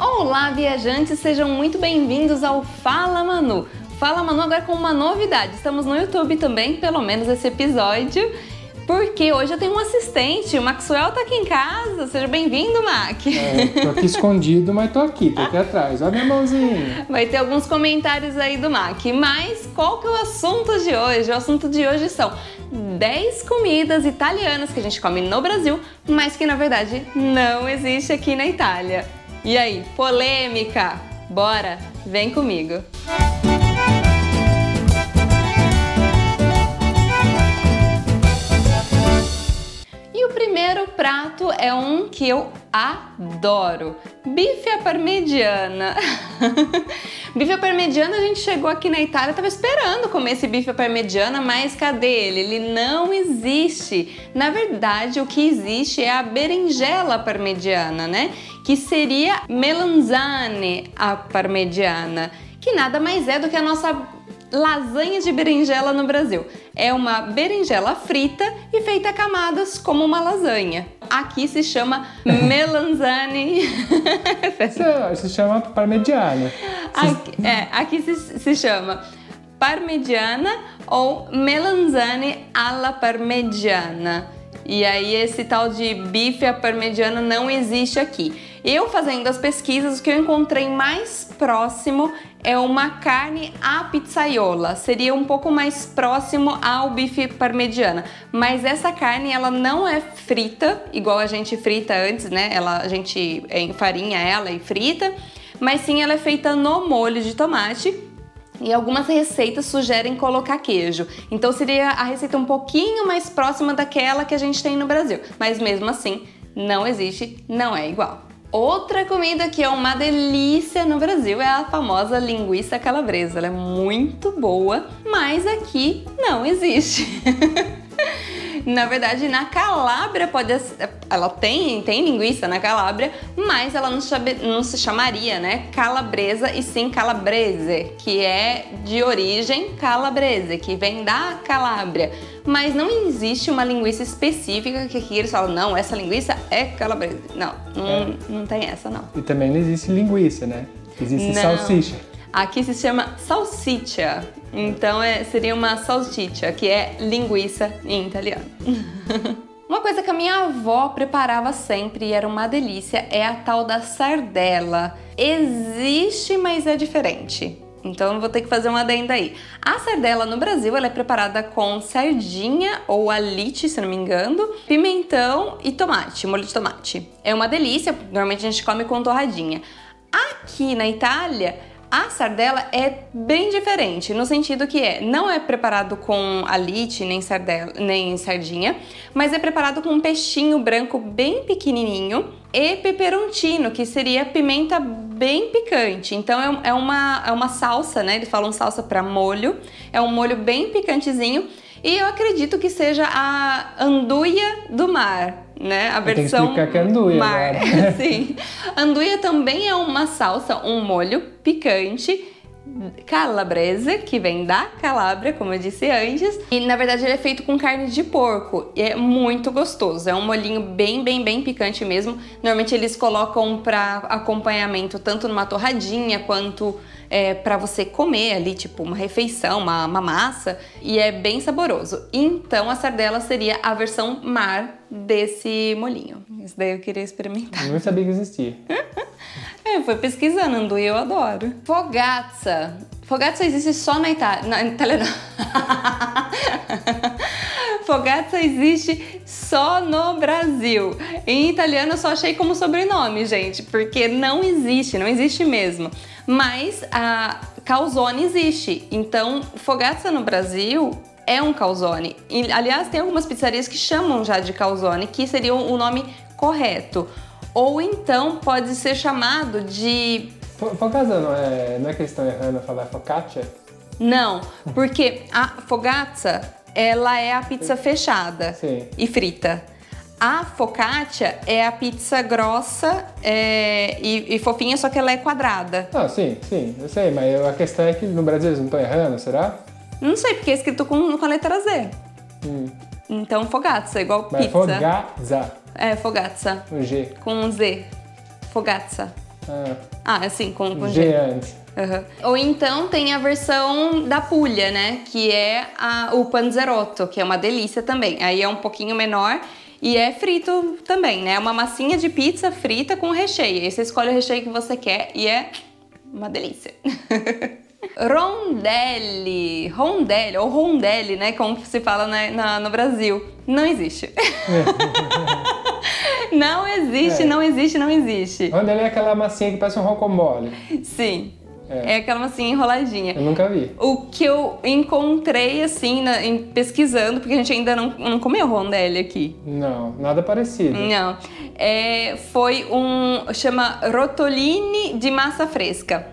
Olá, viajantes, sejam muito bem-vindos ao Fala Manu. Fala Manu agora com uma novidade. Estamos no YouTube também, pelo menos esse episódio. Porque hoje eu tenho um assistente, o Maxwell tá aqui em casa. Seja bem-vindo, Mac. É, tô aqui escondido, mas tô aqui, tô aqui atrás. Olha minha mãozinha. Vai ter alguns comentários aí do Mac. Mas qual que é o assunto de hoje? O assunto de hoje são 10 comidas italianas que a gente come no Brasil, mas que na verdade não existe aqui na Itália. E aí, polêmica? Bora, vem comigo. E o primeiro prato é um que eu adoro: bife à parmegiana. bife à parmegiana, a gente chegou aqui na Itália, tava esperando comer esse bife à parmegiana, mas cadê ele? Ele não existe. Na verdade, o que existe é a berinjela parmegiana, né? Que seria melanzane à parmegiana, que nada mais é do que a nossa lasanha de berinjela no Brasil. É uma berinjela frita e feita a camadas como uma lasanha. Aqui se chama melanzane. Se, se chama parmegiana. Aqui, é, aqui se, se chama parmegiana ou melanzane alla parmegiana. E aí esse tal de bife à parmegiana não existe aqui. Eu fazendo as pesquisas, o que eu encontrei mais próximo é uma carne à pizzaiola. Seria um pouco mais próximo ao bife parmegiana. Mas essa carne, ela não é frita, igual a gente frita antes, né? Ela, a gente enfarinha ela e frita. Mas sim, ela é feita no molho de tomate e algumas receitas sugerem colocar queijo. Então seria a receita um pouquinho mais próxima daquela que a gente tem no Brasil. Mas mesmo assim, não existe, não é igual. Outra comida que é uma delícia no Brasil é a famosa linguiça calabresa. Ela é muito boa, mas aqui não existe. Na verdade, na Calábria pode ela tem tem linguiça na Calábria, mas ela não, chame, não se chamaria, né, calabresa e sim calabrese, que é de origem calabrese, que vem da Calábria. Mas não existe uma linguiça específica que aqui eles falam, não, essa linguiça é calabrese. Não, não, é. não tem essa não. E também não existe linguiça, né? Existe não. salsicha. Aqui se chama salsicha. Então é, seria uma salsicha, que é linguiça em italiano. Uma coisa que a minha avó preparava sempre e era uma delícia é a tal da sardela. Existe, mas é diferente. Então eu vou ter que fazer uma adenda aí. A sardela no Brasil ela é preparada com sardinha ou alite, se não me engano, pimentão e tomate, molho de tomate. É uma delícia, normalmente a gente come com torradinha. Aqui na Itália, a sardela é bem diferente, no sentido que é, não é preparado com alite nem, sardela, nem sardinha, mas é preparado com um peixinho branco bem pequenininho e peperoncino, que seria pimenta bem picante. Então é, é uma, é uma salsa, né? Eles falam salsa para molho, é um molho bem picantezinho e eu acredito que seja a anduia do mar, né? A versão que que é anduia, mar. Né? Sim. Anduia também é uma salsa, um molho picante calabrese, que vem da Calábria, como eu disse antes. E na verdade ele é feito com carne de porco e é muito gostoso. É um molinho bem, bem, bem picante mesmo. Normalmente eles colocam para acompanhamento tanto numa torradinha quanto é, para você comer ali, tipo uma refeição, uma, uma massa, e é bem saboroso. Então a sardela seria a versão mar desse molinho. Isso daí eu queria experimentar. Eu não sabia que existia. é, foi pesquisando, Andu, e eu adoro. Fogazza. Fogazza existe só na Itália. Na Itália não. Fogazza existe só no Brasil. Em italiano eu só achei como sobrenome, gente, porque não existe, não existe mesmo. Mas a calzone existe. Então, fogazza no Brasil é um calzone. E, aliás, tem algumas pizzarias que chamam já de calzone, que seria o nome correto. Ou então pode ser chamado de. Fogazza não é, não é que eles estão errando falar focaccia? Não, porque a fogazza ela é a pizza fechada Sim. e frita. A focaccia é a pizza grossa é, e, e, fofinha, só que ela é quadrada. Ah, sim, sim, eu sei, mas a questão é que no Brasil eles não estão errando, será? Não sei, porque é escrito com, com a letra Z. Hum. Então, fogazza, é igual mas pizza. Fogazza. É, fogazza. Com G. Com Z. Fogazza. Ah, Ah, assim, com, com G G. antes. Aham. Ou então tem a versão da Puglia, né? Que é a- o panzerotto, que é uma delícia também. Aí é um pouquinho menor e é frito também, né? É uma massinha de pizza frita com recheio. Aí você escolhe o recheio que você quer e é uma delícia. Rondelli, rondelli, ou rondelli, né? Como se fala na- na- no Brasil. Não existe. não existe, É. não existe, não existe. Rondelli é aquela massinha que parece um rocambole. Sim. É. É, aquela massinha enroladinha. Eu nunca vi. O que eu encontrei, assim, na- em- pesquisando, porque a gente ainda não, não comeu rondelli aqui. Não, nada parecido. Não. É, foi um. chama rotolini de massa fresca.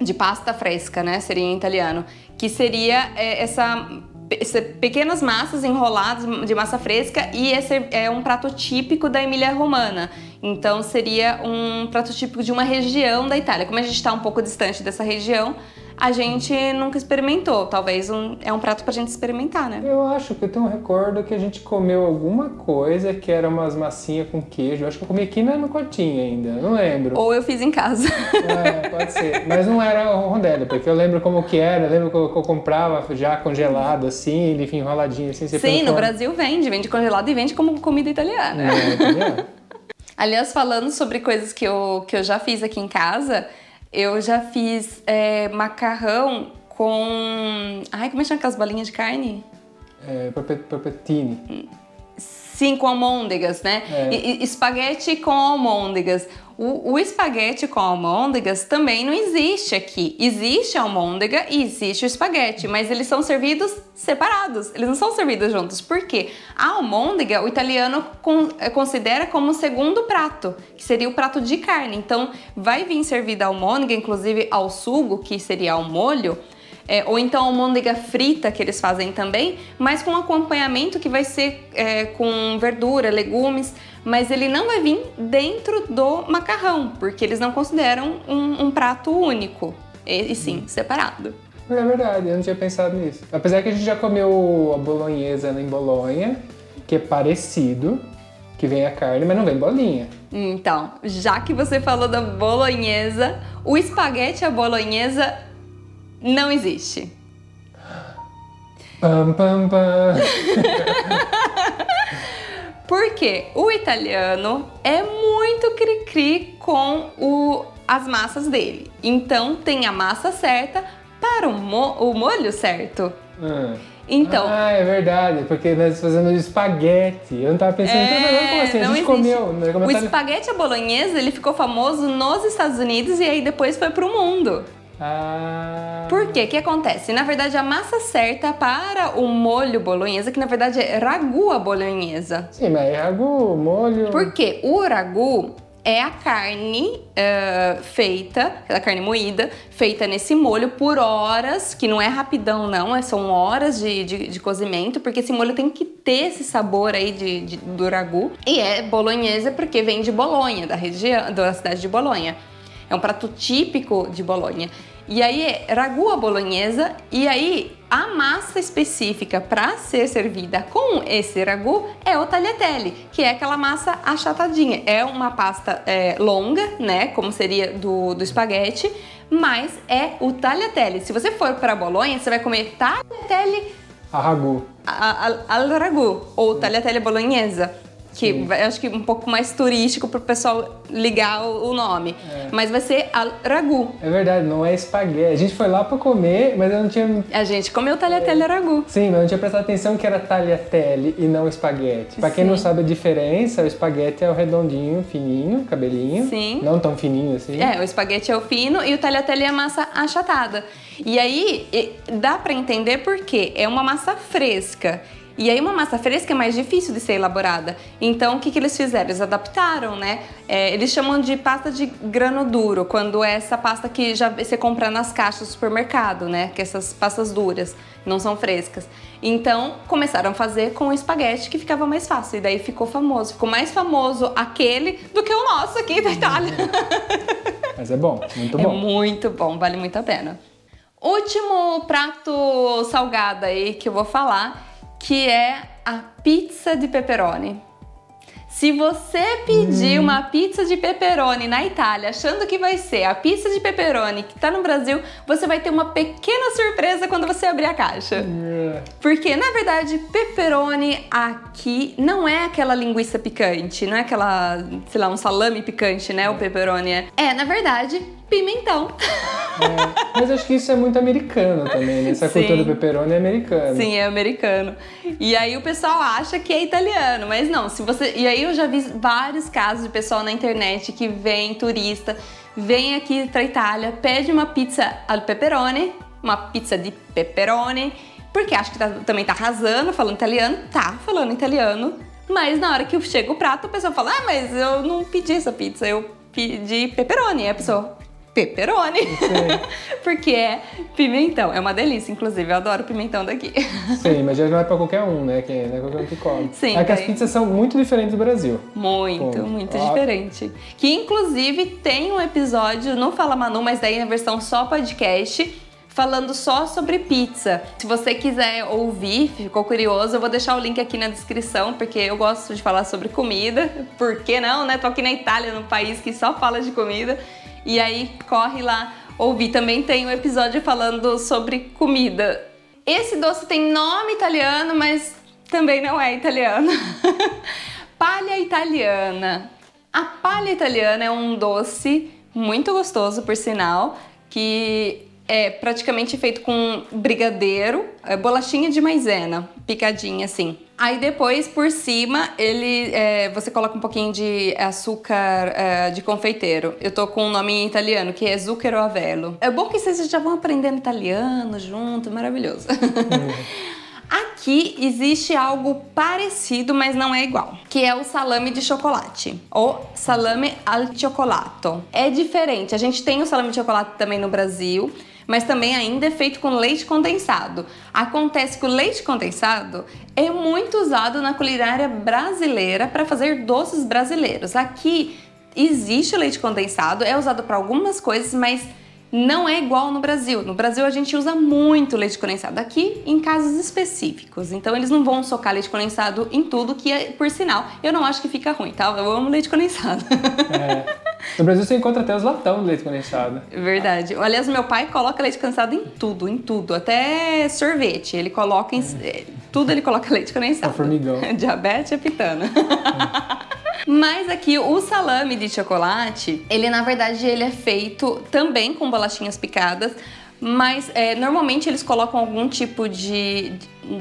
De pasta fresca, né? Seria em italiano. Que seria é, essa. Essa- Pequenas massas enroladas de massa fresca e esse é um prato típico da Emília Romana. Então seria um prato típico de uma região da Itália. Como a gente está um pouco distante dessa região, a gente nunca experimentou. Talvez um, é um prato pra gente experimentar, né? Eu acho que eu tenho um recordo que a gente comeu alguma coisa que era umas massinhas com queijo. Eu acho que eu comi aqui na- no quartinho ainda, não lembro. Ou eu fiz em casa. É, pode ser. Mas não era rondelli, porque eu lembro como que era, eu lembro que eu, que eu comprava já congelado assim, ele enroladinho assim. Sim, no forno. Brasil vende, vende congelado e vende como comida italiana. É, entendeu? Aliás, falando sobre coisas que eu, que eu já fiz aqui em casa, eu já fiz é, macarrão com. Ai, como é que chama aquelas bolinhas de carne? É. Sim, com almôndegas, né? É. E, e- espaguete com almôndegas. O, o espaguete com almôndegas também não existe aqui. Existe a almôndega e existe o espaguete, mas eles são servidos separados. Eles não são servidos juntos. Por quê? A almôndega, o italiano con- eh, considera como o segundo prato, que seria o prato de carne. Então, vai vir servida a almôndega, inclusive ao sugo, que seria ao molho, é, ou então almôndega frita que eles fazem também, mas com acompanhamento que vai ser é, com verdura, legumes, mas ele não vai vir dentro do macarrão, porque eles não consideram um, um prato único, e, e sim separado. É verdade, eu não tinha pensado nisso. Apesar que a gente já comeu a bolonhesa em Bolonha, que é parecido, que vem a carne, mas não vem bolinha. Então, já que você falou da bolonhesa, o espaguete à bolonhesa não existe. Pam, pam, pam. Porque o italiano é muito cri-cri com o- as massas dele. Então tem a massa certa para o, mo- o molho certo. Ah. Então, Ah, é verdade, porque nós fazendo espaguete. Eu não tava pensando, É, então, mas como assim? A não gente comeu. né? O espaguete à bolonhesa ele ficou famoso nos Estados Unidos e aí depois foi pro mundo. Ah. Por quê? O que acontece? Na verdade, a massa certa para o molho bolonhesa, que na verdade é ragu à bolonhesa. Sim, mas é ragu, molho. Porque o ragu é a carne eh, feita, a carne moída, feita nesse molho por horas, que não é rapidão não, é- são horas de, de, de cozimento, porque esse molho tem que ter esse sabor aí de, de- do ragu. E é bolonhesa porque vem de Bolonha, da região, da cidade de Bolonha. É um prato típico de Bolonha. E aí é ragu à bolonhesa e aí a massa específica para ser servida com esse ragu é o tagliatelle, que é aquela massa achatadinha. É uma pasta é, longa, né, como seria do, do espaguete, mas é o tagliatelle. Se você for para Bolonha, você vai comer tagliatelle A ragu. a- a- al ragu ou tagliatelle bolonhesa. Que vai- acho que um pouco mais turístico para o pessoal ligar o o nome. Mas vai ser ragu. É verdade, não é espaguete. A gente foi lá pra comer, mas eu não tinha. A gente comeu tagliatelle ragu. Sim, mas eu não tinha prestado atenção que era tagliatelle e não espaguete. Pra quem não sabe a diferença, o espaguete é o redondinho, fininho, cabelinho. Sim. Não tão fininho assim. É, o espaguete é o fino e o tagliatelle é a massa achatada. E aí dá pra entender por quê. É uma massa fresca. E aí uma massa fresca é mais difícil de ser elaborada. Então o que, que eles fizeram? Eles adaptaram, né? É, eles chamam de pasta de grano duro, quando é essa pasta que já você compra nas caixas do supermercado, né? Que essas pastas duras, não são frescas. Então começaram a fazer com o espaguete que ficava mais fácil. E daí ficou famoso. Ficou mais famoso aquele do que o nosso aqui da Itália. Mas é bom, muito É bom. muito bom, vale muito a pena. Último prato salgado aí que eu vou falar, que é a pizza de pepperoni. Se você pedir hum. uma pizza de pepperoni na Itália, achando que vai ser a pizza de pepperoni que tá no Brasil, você vai ter uma pequena surpresa quando você abrir a caixa. É. Porque, na verdade, pepperoni aqui não é aquela linguiça picante, não é aquela, sei lá, um salame picante, né? O pepperoni é. É, na verdade, pimentão. É, mas acho que isso é muito americano também, né? Essa Sim. cultura do pepperoni é americana. Sim, é americano. E aí o pessoal acha que é italiano, mas não. Se você E aí eu já vi vários casos de pessoal na internet que vem turista, vem aqui pra Itália, pede uma pizza al pepperoni, uma pizza de pepperoni, porque acha que tá, também tá arrasando, falando italiano, tá falando italiano, mas na hora que chega o prato, a pessoa fala: "Ah, mas eu não pedi essa pizza, eu pedi pepperoni". E a pessoa: pepperoni. Porque é pimentão. É uma delícia, inclusive. Eu adoro pimentão daqui. Sim, mas já não é pra qualquer um, né? Que não é qualquer um que come. Sim. É que as pizzas são muito diferentes do Brasil. Muito, muito Ó. diferente. Que inclusive tem um episódio no Fala Manu, mas daí na versão só podcast falando só sobre pizza. Se você quiser ouvir, ficou curioso, eu vou deixar o link aqui na descrição, porque eu gosto de falar sobre comida. Por que não, né? Tô aqui na Itália, num país que só fala de comida. E aí corre lá ouvir. Também tem um episódio falando sobre comida. Esse doce tem nome italiano, mas também não é italiano. palha italiana. A palha italiana é um doce muito gostoso, por sinal, que é praticamente feito com brigadeiro, é, bolachinha de maisena, picadinha assim. Aí depois, por cima, ele é, você coloca um pouquinho de açúcar é, de confeiteiro. Eu tô com um nome em italiano, que é zucchero avello. É bom que vocês já vão aprendendo italiano junto, maravilhoso. Aqui existe algo parecido, mas não é igual, que é o salame de chocolate, ou salame al cioccolato. É diferente. A gente tem o salame de chocolate também no Brasil, mas também ainda é feito com leite condensado. Acontece que o leite condensado é muito usado na culinária brasileira para fazer doces brasileiros. Aqui existe leite condensado, é usado para algumas coisas, mas não é igual no Brasil. No Brasil a gente usa muito leite condensado aqui em casos específicos. Então eles não vão socar leite condensado em tudo, que é, por sinal, eu não acho que fica ruim, tá? Eu amo leite condensado. É. No Brasil você encontra até os latão de leite condensado. Verdade. Aliás, meu pai coloca leite condensado em tudo, em tudo. Até sorvete. Ele coloca em. É. Tudo ele coloca leite condensado. É formigão. Diabetes é pitana. É. Mas aqui o salame de chocolate, ele na verdade ele é feito também com bolachinhas picadas, mas é, normalmente eles colocam algum tipo de,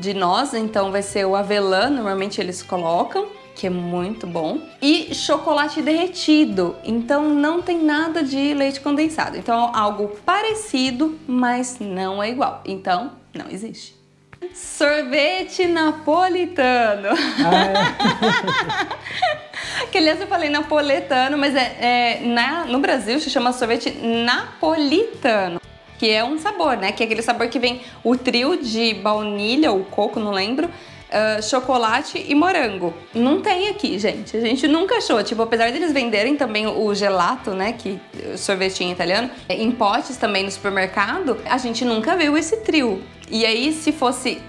de noz, então vai ser o avelã, normalmente eles colocam que é muito bom, e chocolate derretido. Então não tem nada de leite condensado. Então algo parecido, mas não é igual. Então não existe. Sorvete napolitano. Ah, é. que aliás eu falei napoletano, mas é, é, na, no Brasil se chama sorvete napolitano. Que é um sabor, né? Que é aquele sabor que vem o trio de baunilha ou coco, não lembro, uh, chocolate e morango. Não tem aqui, gente. A gente nunca achou. Tipo, apesar deles venderem também o gelato, né? Que sorvetinho italiano, em potes também no supermercado, a gente nunca viu esse trio. E aí, se fosse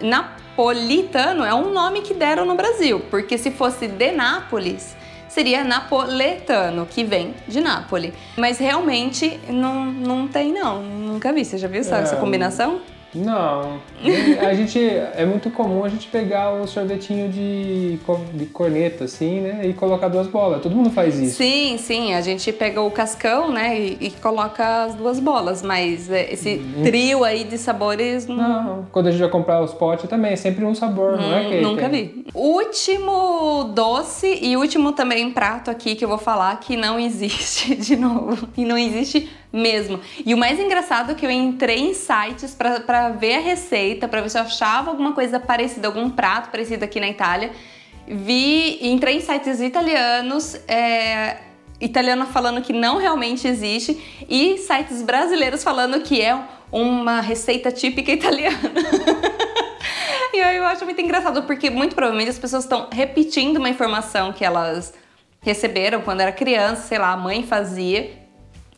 napolitano, é um nome que deram no Brasil, porque se fosse de Nápoles, seria napoletano, que vem de Nápoles. Mas realmente não, não tem, não. Nunca vi. Você já viu essa, é, essa combinação? Não. A gente é muito comum a gente pegar o sorvetinho de, de corneta assim, né, e colocar duas bolas. Todo mundo faz isso. Sim, sim. A gente pega o cascão, né, e, e coloca as duas bolas. Mas é, esse hum. trio aí de sabores não... não. Quando a gente vai comprar os potes também é sempre um sabor, hum, não é? Hum, que nunca vi. Último doce e último também prato aqui que eu vou falar que não existe de novo e não existe mesmo. E o mais engraçado é que eu entrei em sites para ver a receita, para ver se eu achava alguma coisa parecida, algum prato parecido aqui na Itália. Vi, entrei em sites italianos, é, italiano falando que não realmente existe e sites brasileiros falando que é uma receita típica italiana. e eu acho muito engraçado porque muito provavelmente as pessoas estão repetindo uma informação que elas receberam quando era criança, sei lá, a mãe fazia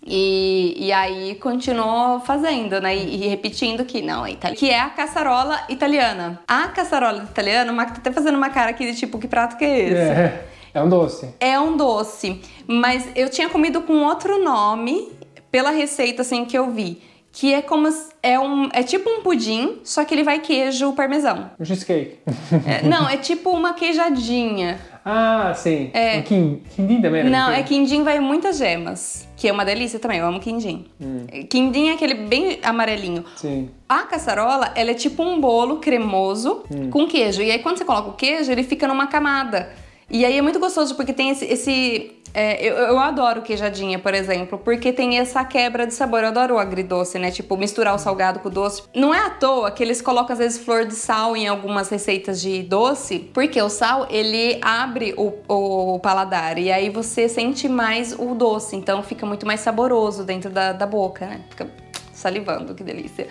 e, e aí continuou fazendo, né? E, e repetindo que não, é italiano. Que é a caçarola italiana. A caçarola italiana, o Mac tá até fazendo uma cara aqui de tipo, que prato que é esse? É. É um doce. É um doce, mas eu tinha comido com outro nome pela receita assim que eu vi, que é como é um é tipo um pudim, só que ele vai queijo parmesão. Um cheesecake. É, não, é tipo uma queijadinha. Ah, sim. É. Quin- quindim também, né? Não, é quindim vai muitas gemas, que é uma delícia também, eu amo quindim. Quindim é aquele bem amarelinho. Sim. A caçarola, ela é tipo um bolo cremoso com queijo. E aí, quando você coloca o queijo, ele fica numa camada. E aí é muito gostoso, porque tem esse. esse é, eu, eu adoro queijadinha, por exemplo, porque tem essa quebra de sabor. Eu adoro o agridoce, né? Tipo, misturar o salgado com o doce. Não é à toa que eles colocam, às vezes, flor de sal em algumas receitas de doce, porque o sal, ele abre o, o paladar. E aí você sente mais o doce. Então fica muito mais saboroso dentro da, da boca, né? Fica salivando, que delícia.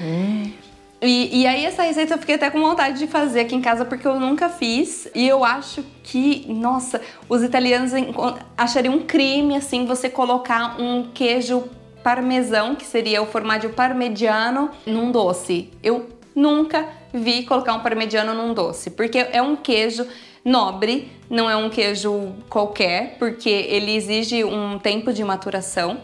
E, e aí essa receita eu fiquei até com vontade de fazer aqui em casa porque eu nunca fiz. E eu acho que, nossa, os italianos achariam um crime assim você colocar um queijo parmesão, que seria o formaggio parmigiano, num doce. Eu nunca vi colocar um parmegiano num doce, porque é um queijo nobre, não é um queijo qualquer, porque ele exige um tempo de maturação.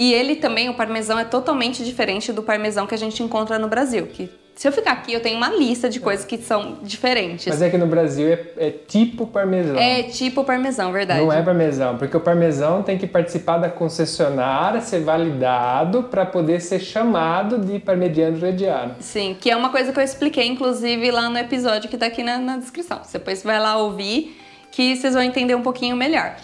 E ele também, o parmesão, é totalmente diferente do parmesão que a gente encontra no Brasil. Que se eu ficar aqui, eu tenho uma lista de coisas que são diferentes. Mas é que no Brasil é, é tipo parmesão. É tipo parmesão, verdade. Não é parmesão, porque o parmesão tem que participar da concessionária, ser validado para poder ser chamado de parmigiano reggiano. Sim, que é uma coisa que eu expliquei, inclusive, lá no episódio que tá aqui na, na descrição. Você depois vai lá ouvir, que vocês vão entender um pouquinho melhor.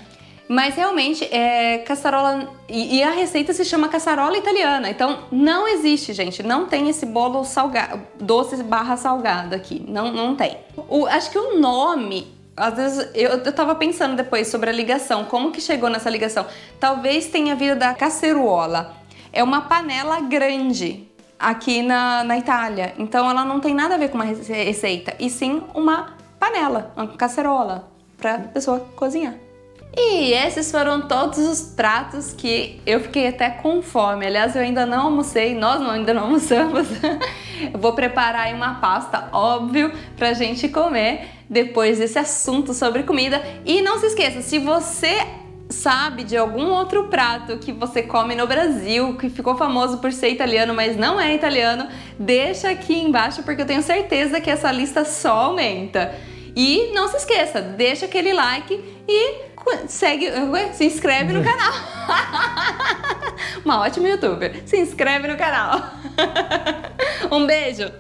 Mas realmente é caçarola. E, e a receita se chama caçarola italiana. Então não existe, gente. Não tem esse bolo salgado, doce barra salgado aqui. Não, não tem. O, acho que o nome. Às vezes eu, eu tava pensando depois sobre a ligação, como que chegou nessa ligação? Talvez tenha vindo da caceruola. É uma panela grande aqui na, na Itália. Então ela não tem nada a ver com uma rece- receita, e sim uma panela, uma cacerola, pra pessoa cozinhar. E esses foram todos os pratos que eu fiquei até com fome. Aliás, eu ainda não almocei, nós não, ainda não almoçamos. eu vou preparar aí uma pasta, óbvio, pra gente comer depois desse assunto sobre comida. E não se esqueça, se você sabe de algum outro prato que você come no Brasil, que ficou famoso por ser italiano, mas não é italiano, deixa aqui embaixo porque eu tenho certeza que essa lista só aumenta. E não se esqueça, deixa aquele like e segue, se inscreve no canal. Uma ótima youtuber. Se inscreve no canal. um beijo.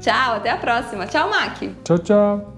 Tchau, até a próxima. Tchau, Mac. Tchau, tchau.